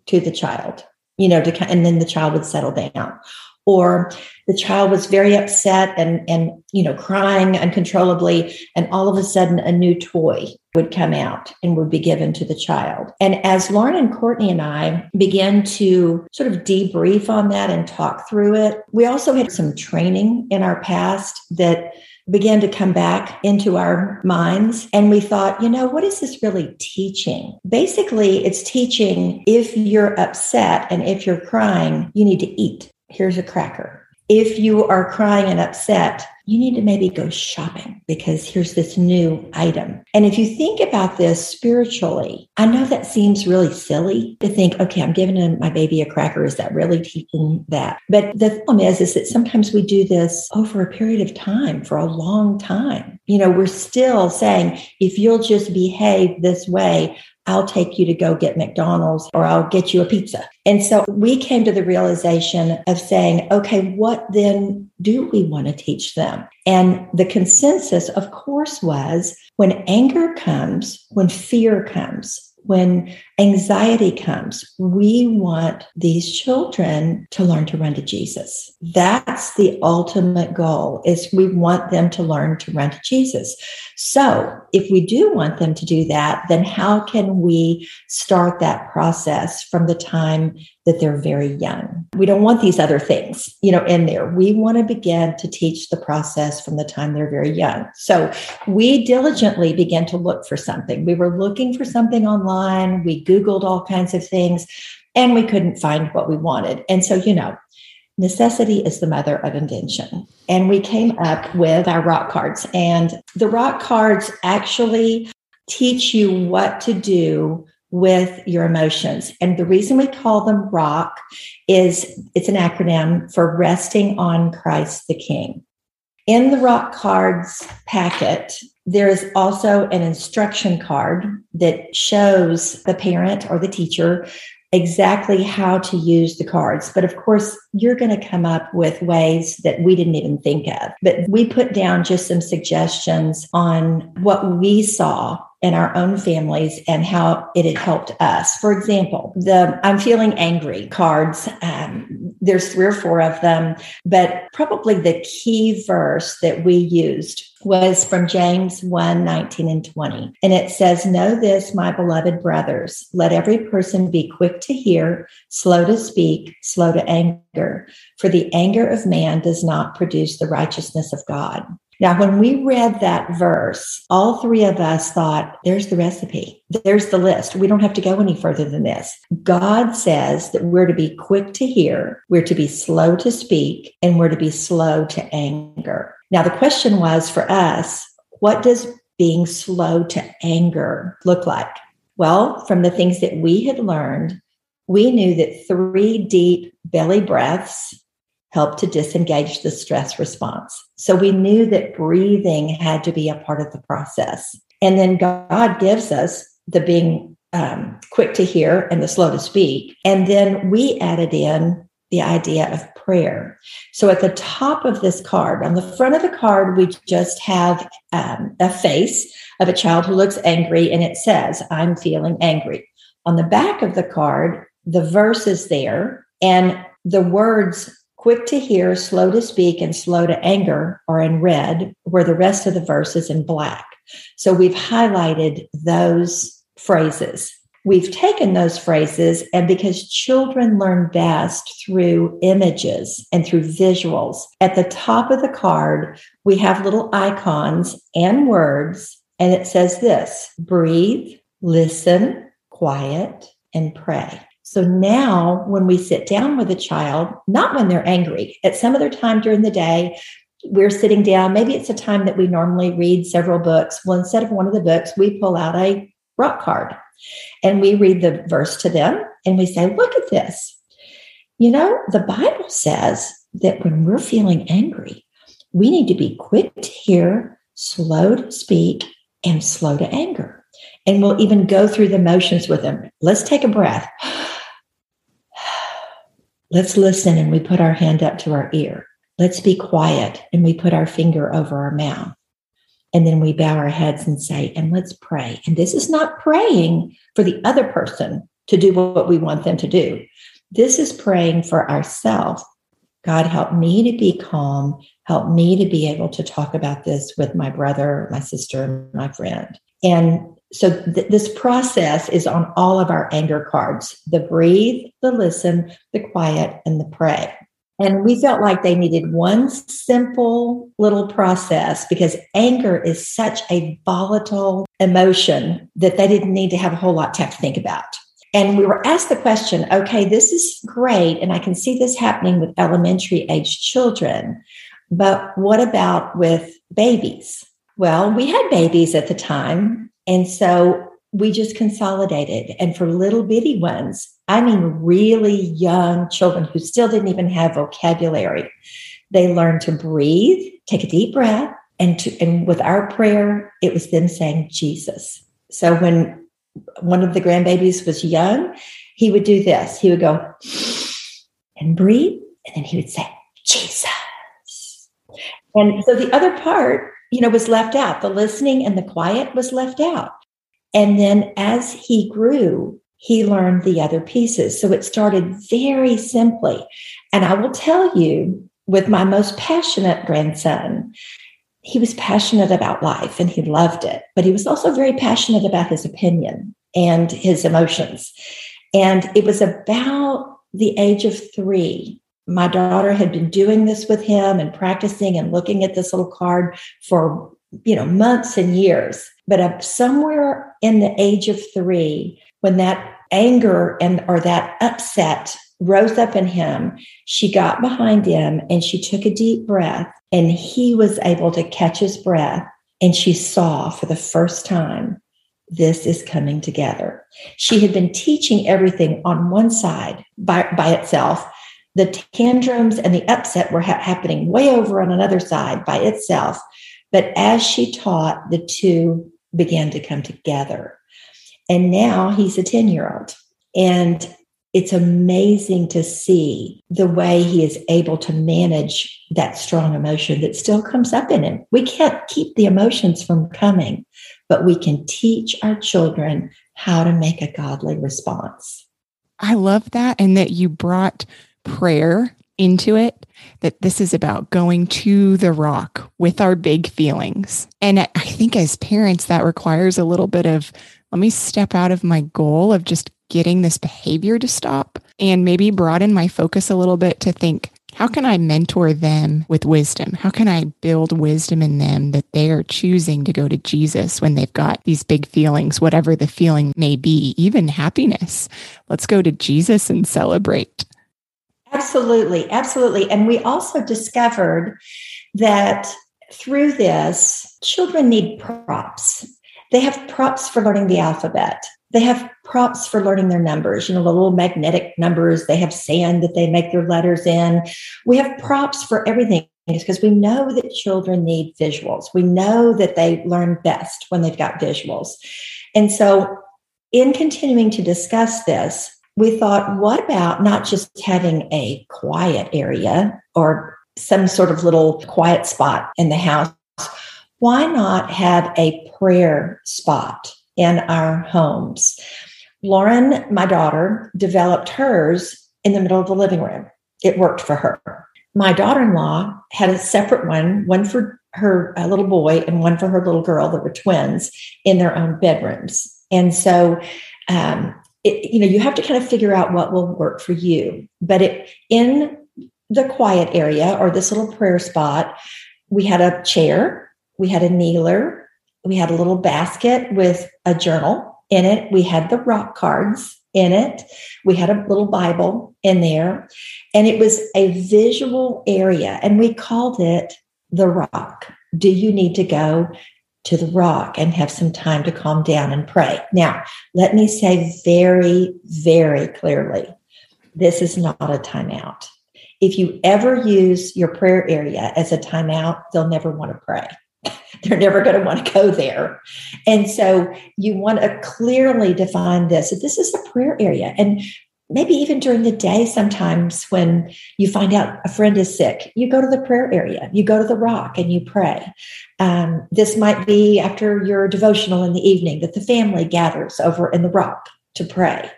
[SPEAKER 3] to the child, you know, to, and then the child would settle down. Or the child was very upset and, and, you know, crying uncontrollably. And all of a sudden, a new toy would come out and would be given to the child. And as Lauren and Courtney and I began to sort of debrief on that and talk through it, we also had some training in our past that began to come back into our minds. And we thought, you know, what is this really teaching? Basically, it's teaching if you're upset and if you're crying, you need to eat. Here's a cracker. If you are crying and upset, you need to maybe go shopping because here's this new item. And if you think about this spiritually, I know that seems really silly to think, okay, I'm giving my baby a cracker. Is that really teaching that? But the problem is, is that sometimes we do this over a period of time for a long time. You know, we're still saying, if you'll just behave this way, I'll take you to go get McDonald's or I'll get you a pizza. And so we came to the realization of saying, okay, what then do we want to teach them? And the consensus, of course, was when anger comes, when fear comes, when anxiety comes, we want these children to learn to run to Jesus. That's the ultimate goal is we want them to learn to run to Jesus. So if we do want them to do that, then how can we start that process from the time that they're very young? We don't want these other things, you know, in there. We want to begin to teach the process from the time they're very young. So we diligently began to look for something. We were looking for something online. We Googled all kinds of things and we couldn't find what we wanted. And so, you know, necessity is the mother of invention. And we came up with our rock cards. And the rock cards actually teach you what to do with your emotions. And the reason we call them ROCK is it's an acronym for resting on Christ the King. In the rock cards packet, there is also an instruction card that shows the parent or the teacher exactly how to use the cards. But of course, you're going to come up with ways that we didn't even think of. But we put down just some suggestions on what we saw in our own families and how it had helped us. For example, the I'm feeling angry cards, um, there's three or four of them, but probably the key verse that we used was from James 1 19 and 20. And it says, Know this, my beloved brothers, let every person be quick to hear, slow to speak, slow to anger, for the anger of man does not produce the righteousness of God. Now, when we read that verse, all three of us thought, there's the recipe. There's the list. We don't have to go any further than this. God says that we're to be quick to hear, we're to be slow to speak, and we're to be slow to anger. Now, the question was for us, what does being slow to anger look like? Well, from the things that we had learned, we knew that three deep belly breaths help to disengage the stress response. So we knew that breathing had to be a part of the process. And then God gives us the being um, quick to hear and the slow to speak. And then we added in the idea of prayer. So at the top of this card, on the front of the card, we just have um, a face of a child who looks angry and it says, I'm feeling angry. On the back of the card, the verse is there and the words quick to hear, slow to speak, and slow to anger are in red, where the rest of the verse is in black. So we've highlighted those phrases. We've taken those phrases, and because children learn best through images and through visuals, at the top of the card, we have little icons and words, and it says this breathe, listen, quiet, and pray. So now, when we sit down with a child, not when they're angry, at some other time during the day, we're sitting down. Maybe it's a time that we normally read several books. Well, instead of one of the books, we pull out a rock card and we read the verse to them and we say, Look at this. You know, the Bible says that when we're feeling angry, we need to be quick to hear, slow to speak, and slow to anger. And we'll even go through the motions with them. Let's take a breath. Let's listen and we put our hand up to our ear. Let's be quiet and we put our finger over our mouth. And then we bow our heads and say, and let's pray. And this is not praying for the other person to do what we want them to do. This is praying for ourselves. God, help me to be calm. Help me to be able to talk about this with my brother, my sister, my friend. And so th- this process is on all of our anger cards the breathe, the listen, the quiet, and the pray. And we felt like they needed one simple little process because anger is such a volatile emotion that they didn't need to have a whole lot to have to think about. And we were asked the question okay, this is great. And I can see this happening with elementary age children. But what about with babies? Well, we had babies at the time. And so we just consolidated. And for little bitty ones, I mean, really young children who still didn't even have vocabulary, they learned to breathe, take a deep breath. And, to, and with our prayer, it was them saying Jesus. So when one of the grandbabies was young, he would do this. He would go and breathe, and then he would say, Jesus. And so the other part you know, was left out. The listening and the quiet was left out. And then as he grew, he learned the other pieces. So it started very simply. And I will tell you, with my most passionate grandson, he was passionate about life and he loved it, but he was also very passionate about his opinion and his emotions. And it was about the age of three my daughter had been doing this with him and practicing and looking at this little card for you know months and years but uh, somewhere in the age of three when that anger and or that upset rose up in him she got behind him and she took a deep breath and he was able to catch his breath and she saw for the first time this is coming together she had been teaching everything on one side by, by itself the tantrums and the upset were ha- happening way over on another side by itself. But as she taught, the two began to come together. And now he's a 10 year old. And it's amazing to see the way he is able to manage that strong emotion that still comes up in him. We can't keep the emotions from coming, but we can teach our children how to make a godly response.
[SPEAKER 2] I love that. And that you brought prayer into it, that this is about going to the rock with our big feelings. And I think as parents, that requires a little bit of let me step out of my goal of just getting this behavior to stop and maybe broaden my focus a little bit to think, how can I mentor them with wisdom? How can I build wisdom in them that they are choosing to go to Jesus when they've got these big feelings, whatever the feeling may be, even happiness? Let's go to Jesus and celebrate.
[SPEAKER 3] Absolutely. Absolutely. And we also discovered that through this, children need props. They have props for learning the alphabet. They have props for learning their numbers, you know, the little magnetic numbers. They have sand that they make their letters in. We have props for everything because we know that children need visuals. We know that they learn best when they've got visuals. And so, in continuing to discuss this, we thought, what about not just having a quiet area or some sort of little quiet spot in the house? Why not have a prayer spot in our homes? Lauren, my daughter, developed hers in the middle of the living room. It worked for her. My daughter in law had a separate one, one for her little boy and one for her little girl that were twins in their own bedrooms. And so um, it, you know, you have to kind of figure out what will work for you. But it, in the quiet area or this little prayer spot, we had a chair, we had a kneeler, we had a little basket with a journal in it, we had the rock cards in it, we had a little Bible in there, and it was a visual area, and we called it the rock. Do you need to go to the rock and have some time to calm down and pray. Now, let me say very, very clearly this is not a timeout. If you ever use your prayer area as a timeout, they'll never want to pray. They're never going to want to go there. And so you want to clearly define this. This is the prayer area. And maybe even during the day sometimes when you find out a friend is sick you go to the prayer area you go to the rock and you pray um, this might be after your devotional in the evening that the family gathers over in the rock to pray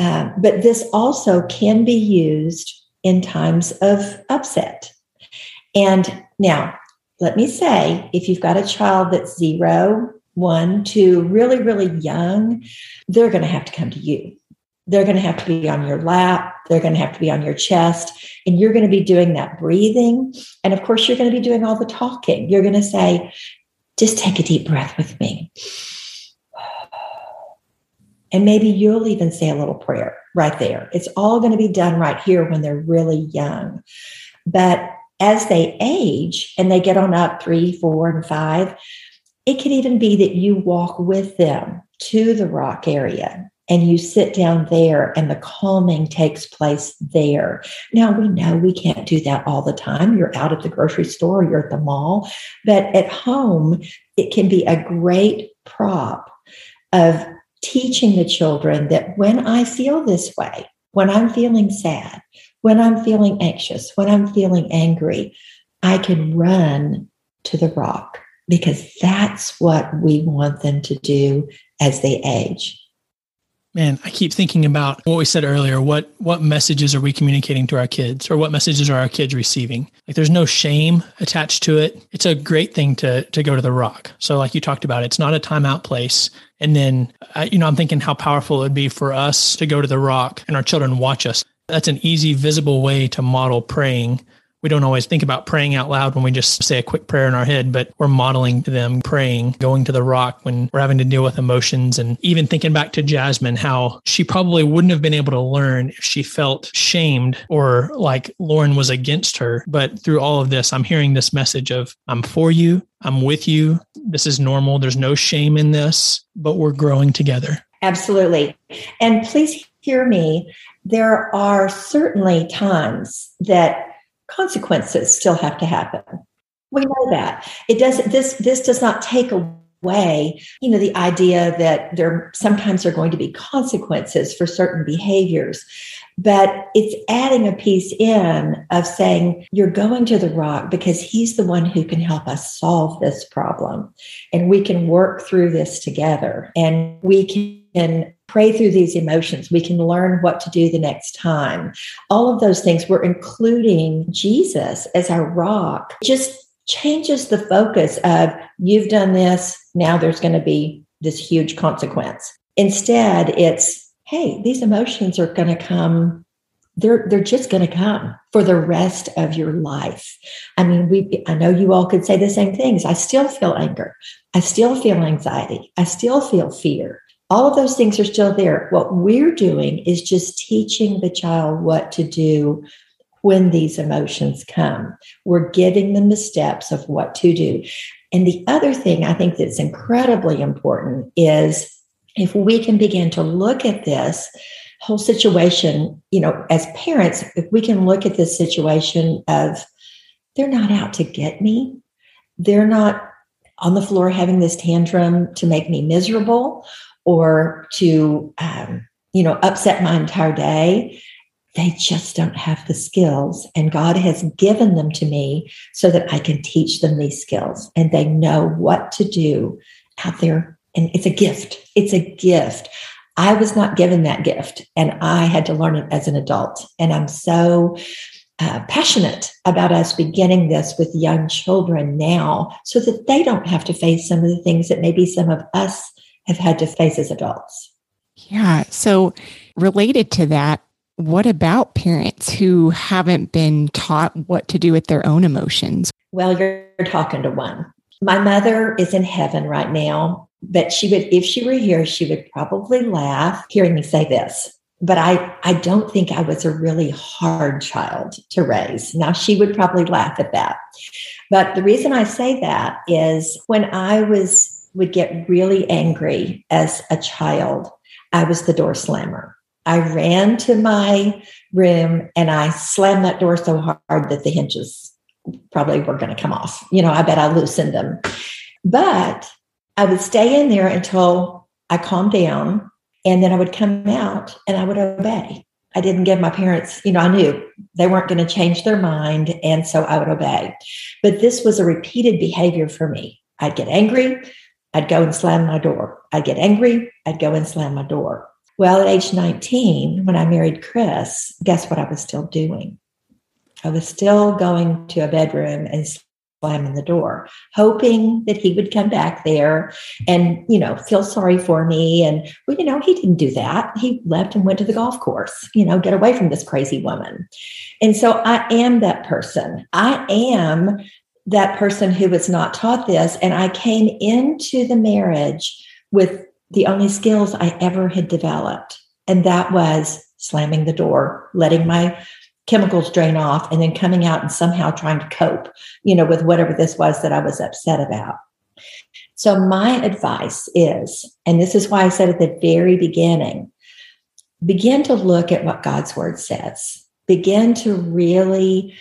[SPEAKER 3] um, but this also can be used in times of upset and now let me say if you've got a child that's zero one two really really young they're going to have to come to you they're going to have to be on your lap. They're going to have to be on your chest. And you're going to be doing that breathing. And of course, you're going to be doing all the talking. You're going to say, just take a deep breath with me. And maybe you'll even say a little prayer right there. It's all going to be done right here when they're really young. But as they age and they get on up three, four, and five, it can even be that you walk with them to the rock area and you sit down there and the calming takes place there. Now we know we can't do that all the time. You're out at the grocery store, you're at the mall, but at home, it can be a great prop of teaching the children that when I feel this way, when I'm feeling sad, when I'm feeling anxious, when I'm feeling angry, I can run to the rock because that's what we want them to do as they age.
[SPEAKER 1] Man, I keep thinking about what we said earlier. What what messages are we communicating to our kids, or what messages are our kids receiving? Like, there's no shame attached to it. It's a great thing to to go to the rock. So, like you talked about, it's not a timeout place. And then, uh, you know, I'm thinking how powerful it would be for us to go to the rock and our children watch us. That's an easy, visible way to model praying we don't always think about praying out loud when we just say a quick prayer in our head, but we're modeling to them praying, going to the rock when we're having to deal with emotions. And even thinking back to Jasmine, how she probably wouldn't have been able to learn if she felt shamed or like Lauren was against her. But through all of this, I'm hearing this message of, I'm for you, I'm with you. This is normal. There's no shame in this, but we're growing together.
[SPEAKER 3] Absolutely. And please hear me, there are certainly times that consequences still have to happen. We know that. It does this this does not take away, you know, the idea that there sometimes are going to be consequences for certain behaviors. But it's adding a piece in of saying, you're going to the rock because he's the one who can help us solve this problem. And we can work through this together and we can pray through these emotions. We can learn what to do the next time. All of those things, we're including Jesus as our rock. Just changes the focus of you've done this, now there's going to be this huge consequence. Instead, it's hey, these emotions are going to come they're they're just going to come for the rest of your life. I mean, we I know you all could say the same things. I still feel anger. I still feel anxiety. I still feel fear. All of those things are still there. What we're doing is just teaching the child what to do when these emotions come. We're giving them the steps of what to do. And the other thing I think that's incredibly important is if we can begin to look at this whole situation, you know, as parents, if we can look at this situation of they're not out to get me, they're not on the floor having this tantrum to make me miserable or to, um, you know, upset my entire day. They just don't have the skills. And God has given them to me so that I can teach them these skills and they know what to do out there and it's a gift. It's a gift. I was not given that gift and I had to learn it as an adult. And I'm so uh, passionate about us beginning this with young children now so that they don't have to face some of the things that maybe some of us have had to face as adults.
[SPEAKER 2] Yeah. So, related to that, what about parents who haven't been taught what to do with their own emotions?
[SPEAKER 3] Well, you're talking to one. My mother is in heaven right now but she would, if she were here, she would probably laugh hearing me say this. But I, I don't think I was a really hard child to raise. Now she would probably laugh at that. But the reason I say that is when I was would get really angry as a child, I was the door slammer. I ran to my room and I slammed that door so hard that the hinges probably were going to come off. You know, I bet I loosened them. But I would stay in there until I calmed down and then I would come out and I would obey. I didn't give my parents, you know, I knew they weren't going to change their mind. And so I would obey. But this was a repeated behavior for me. I'd get angry. I'd go and slam my door. I'd get angry. I'd go and slam my door. Well, at age 19, when I married Chris, guess what I was still doing? I was still going to a bedroom and slamming the door, hoping that he would come back there and, you know, feel sorry for me. And, well, you know, he didn't do that. He left and went to the golf course, you know, get away from this crazy woman. And so I am that person. I am that person who was not taught this. And I came into the marriage with the only skills I ever had developed. And that was slamming the door, letting my chemicals drain off and then coming out and somehow trying to cope, you know, with whatever this was that I was upset about. So my advice is, and this is why I said at the very beginning, begin to look at what God's word says. Begin to really,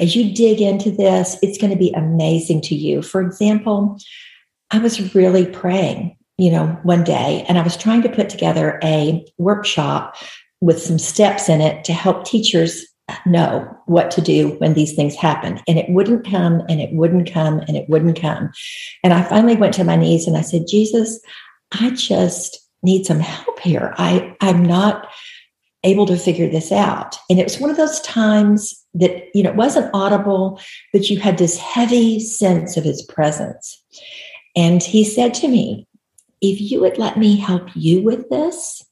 [SPEAKER 3] as you dig into this, it's going to be amazing to you. For example, I was really praying, you know, one day, and I was trying to put together a workshop with some steps in it to help teachers know what to do when these things happen. And it wouldn't come and it wouldn't come and it wouldn't come. And I finally went to my knees and I said, Jesus, I just need some help here. I, I'm not able to figure this out. And it was one of those times that, you know, it wasn't audible, but you had this heavy sense of his presence. And he said to me, if you would let me help you with this,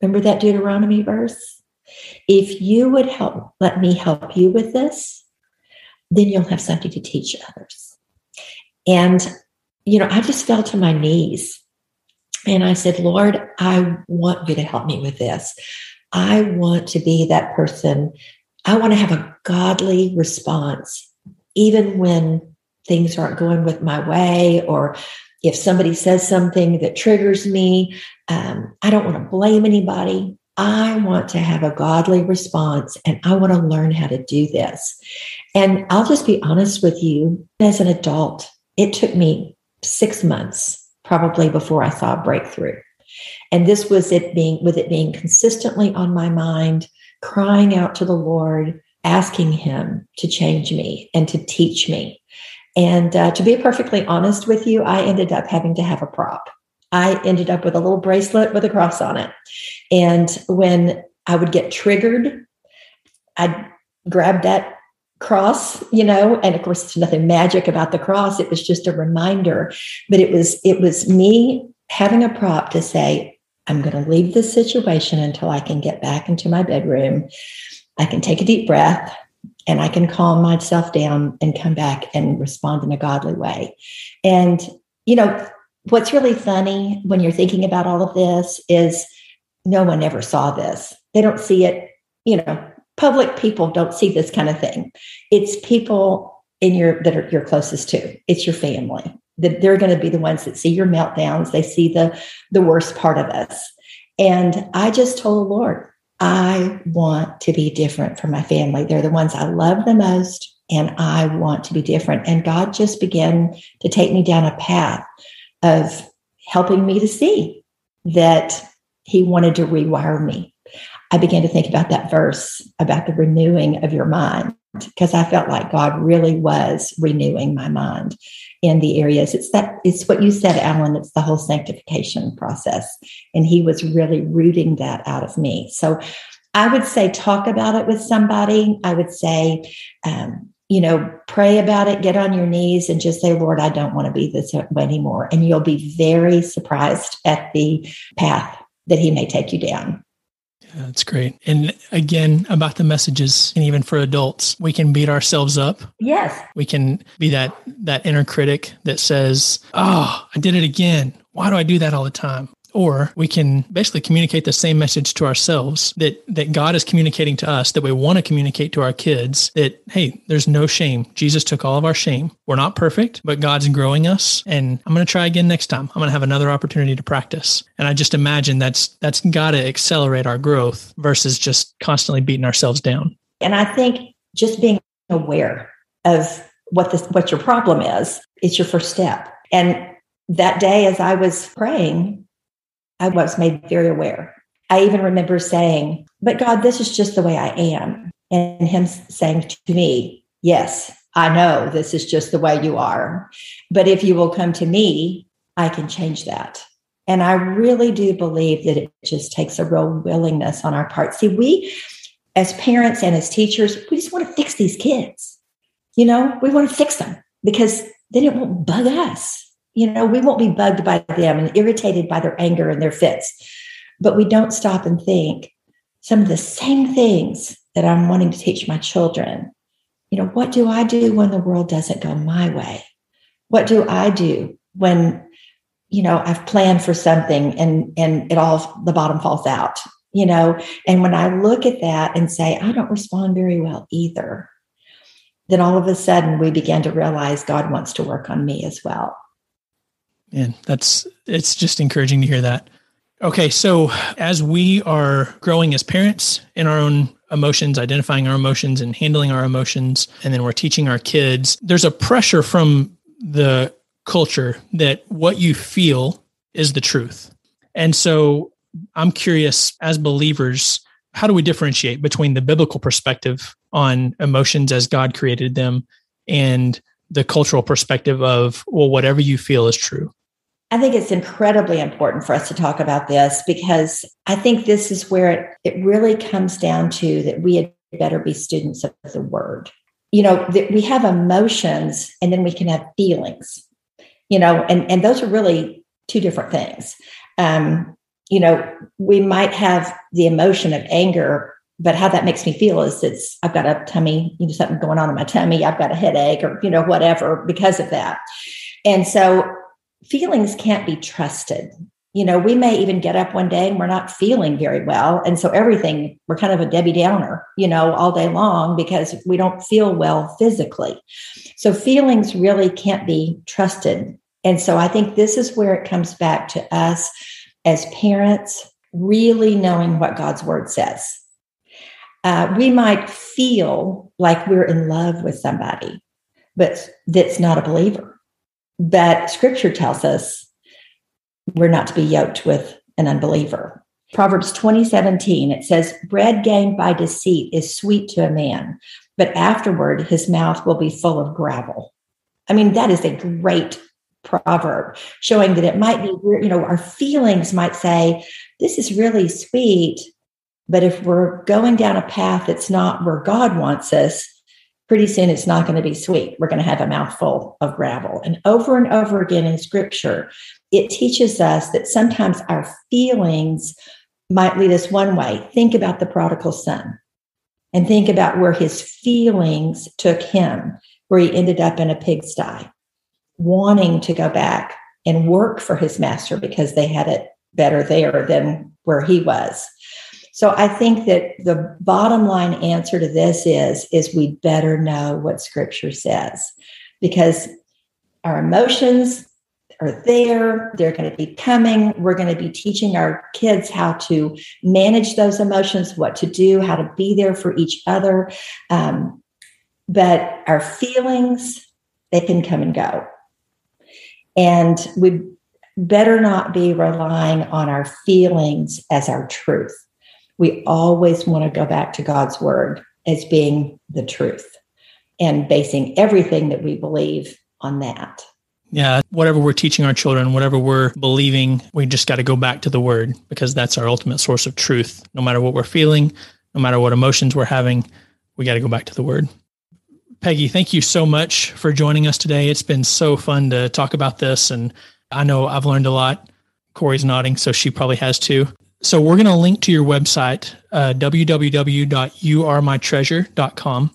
[SPEAKER 3] Remember that Deuteronomy verse? If you would help, let me help you with this, then you'll have something to teach others. And, you know, I just fell to my knees and I said, Lord, I want you to help me with this. I want to be that person. I want to have a godly response, even when things aren't going with my way or if somebody says something that triggers me, um, I don't want to blame anybody. I want to have a godly response and I want to learn how to do this. And I'll just be honest with you, as an adult, it took me six months probably before I saw a breakthrough. And this was it being, with it being consistently on my mind, crying out to the Lord, asking Him to change me and to teach me. And uh, to be perfectly honest with you, I ended up having to have a prop. I ended up with a little bracelet with a cross on it. And when I would get triggered, I'd grab that cross you know and of course there's nothing magic about the cross it was just a reminder but it was it was me having a prop to say i'm going to leave this situation until i can get back into my bedroom i can take a deep breath and i can calm myself down and come back and respond in a godly way and you know what's really funny when you're thinking about all of this is no one ever saw this they don't see it you know public people don't see this kind of thing. It's people in your that are you're closest to. It's your family. That they're going to be the ones that see your meltdowns. They see the the worst part of us. And I just told the Lord, I want to be different from my family. They're the ones I love the most, and I want to be different. And God just began to take me down a path of helping me to see that He wanted to rewire me I began to think about that verse about the renewing of your mind because I felt like God really was renewing my mind in the areas. It's that it's what you said, Alan. It's the whole sanctification process. And he was really rooting that out of me. So I would say talk about it with somebody. I would say, um, you know, pray about it, get on your knees and just say, Lord, I don't want to be this way anymore. And you'll be very surprised at the path that he may take you down.
[SPEAKER 1] That's great. And again, about the messages, and even for adults, we can beat ourselves up.
[SPEAKER 3] Yes.
[SPEAKER 1] We can be that that inner critic that says, "Oh, I did it again. Why do I do that all the time?" Or we can basically communicate the same message to ourselves that that God is communicating to us that we want to communicate to our kids that hey, there's no shame. Jesus took all of our shame. We're not perfect, but God's growing us and I'm going to try again next time. I'm going to have another opportunity to practice. And I just imagine that's that's got to accelerate our growth versus just constantly beating ourselves down.
[SPEAKER 3] And I think just being aware of what this what your problem is, it's your first step. And that day as I was praying, I was made very aware. I even remember saying, But God, this is just the way I am. And Him saying to me, Yes, I know this is just the way you are. But if you will come to me, I can change that. And I really do believe that it just takes a real willingness on our part. See, we, as parents and as teachers, we just want to fix these kids. You know, we want to fix them because then it won't bug us. You know, we won't be bugged by them and irritated by their anger and their fits. But we don't stop and think some of the same things that I'm wanting to teach my children. You know, what do I do when the world doesn't go my way? What do I do when, you know, I've planned for something and and it all the bottom falls out? You know, and when I look at that and say, I don't respond very well either, then all of a sudden we begin to realize God wants to work on me as well.
[SPEAKER 1] And that's it's just encouraging to hear that. Okay, so as we are growing as parents in our own emotions, identifying our emotions and handling our emotions, and then we're teaching our kids, there's a pressure from the culture that what you feel is the truth. And so I'm curious as believers, how do we differentiate between the biblical perspective on emotions as God created them and the cultural perspective of, well, whatever you feel is true?
[SPEAKER 3] I think it's incredibly important for us to talk about this because I think this is where it, it really comes down to that we had better be students of the word. You know, that we have emotions and then we can have feelings, you know, and, and those are really two different things. Um, you know, we might have the emotion of anger, but how that makes me feel is it's I've got a tummy, you know, something going on in my tummy, I've got a headache or, you know, whatever because of that. And so feelings can't be trusted. You know, we may even get up one day and we're not feeling very well. And so everything, we're kind of a Debbie Downer, you know, all day long because we don't feel well physically. So feelings really can't be trusted. And so I think this is where it comes back to us as parents really knowing what God's word says. Uh, we might feel like we're in love with somebody, but that's not a believer. But scripture tells us we're not to be yoked with an unbeliever. Proverbs 20, 17, it says, Bread gained by deceit is sweet to a man, but afterward his mouth will be full of gravel. I mean, that is a great proverb showing that it might be, you know, our feelings might say, This is really sweet. But if we're going down a path that's not where God wants us, pretty soon it's not going to be sweet. We're going to have a mouthful of gravel. And over and over again in scripture, it teaches us that sometimes our feelings might lead us one way. Think about the prodigal son and think about where his feelings took him, where he ended up in a pigsty, wanting to go back and work for his master because they had it better there than where he was. So I think that the bottom line answer to this is is we better know what scripture says because our emotions are there. They're going to be coming. We're going to be teaching our kids how to manage those emotions, what to do, how to be there for each other. Um, but our feelings, they can come and go. And we better not be relying on our feelings as our truth. We always want to go back to God's word as being the truth and basing everything that we believe on that.
[SPEAKER 1] Yeah, whatever we're teaching our children, whatever we're believing, we just got to go back to the word because that's our ultimate source of truth. No matter what we're feeling, no matter what emotions we're having, we got to go back to the word. Peggy, thank you so much for joining us today. It's been so fun to talk about this. And I know I've learned a lot. Corey's nodding, so she probably has too. So we're going to link to your website, uh, www.youaremytreasure.com.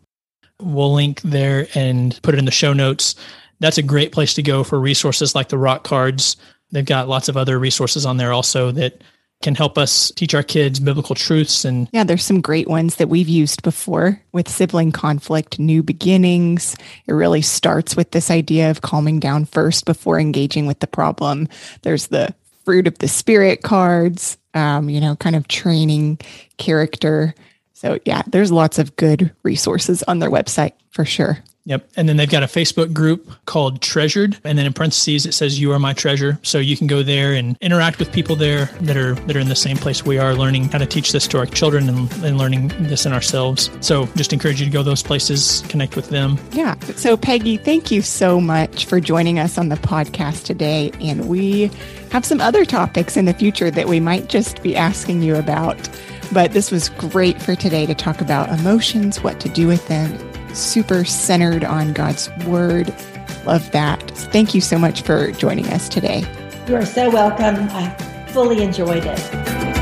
[SPEAKER 1] We'll link there and put it in the show notes that's a great place to go for resources like the rock cards. They've got lots of other resources on there also that can help us teach our kids biblical truths and
[SPEAKER 2] yeah there's some great ones that we've used before with sibling conflict new beginnings it really starts with this idea of calming down first before engaging with the problem there's the fruit of the spirit cards um, you know kind of training character so yeah there's lots of good resources on their website for sure
[SPEAKER 1] Yep. And then they've got a Facebook group called Treasured. And then in parentheses, it says, You are my treasure. So you can go there and interact with people there that are that are in the same place we are, learning how to teach this to our children and, and learning this in ourselves. So just encourage you to go those places, connect with them.
[SPEAKER 2] Yeah. So, Peggy, thank you so much for joining us on the podcast today. And we have some other topics in the future that we might just be asking you about. But this was great for today to talk about emotions, what to do with them, super centered on God's word. Love that. Thank you so much for joining us today.
[SPEAKER 3] You are so welcome. I fully enjoyed it.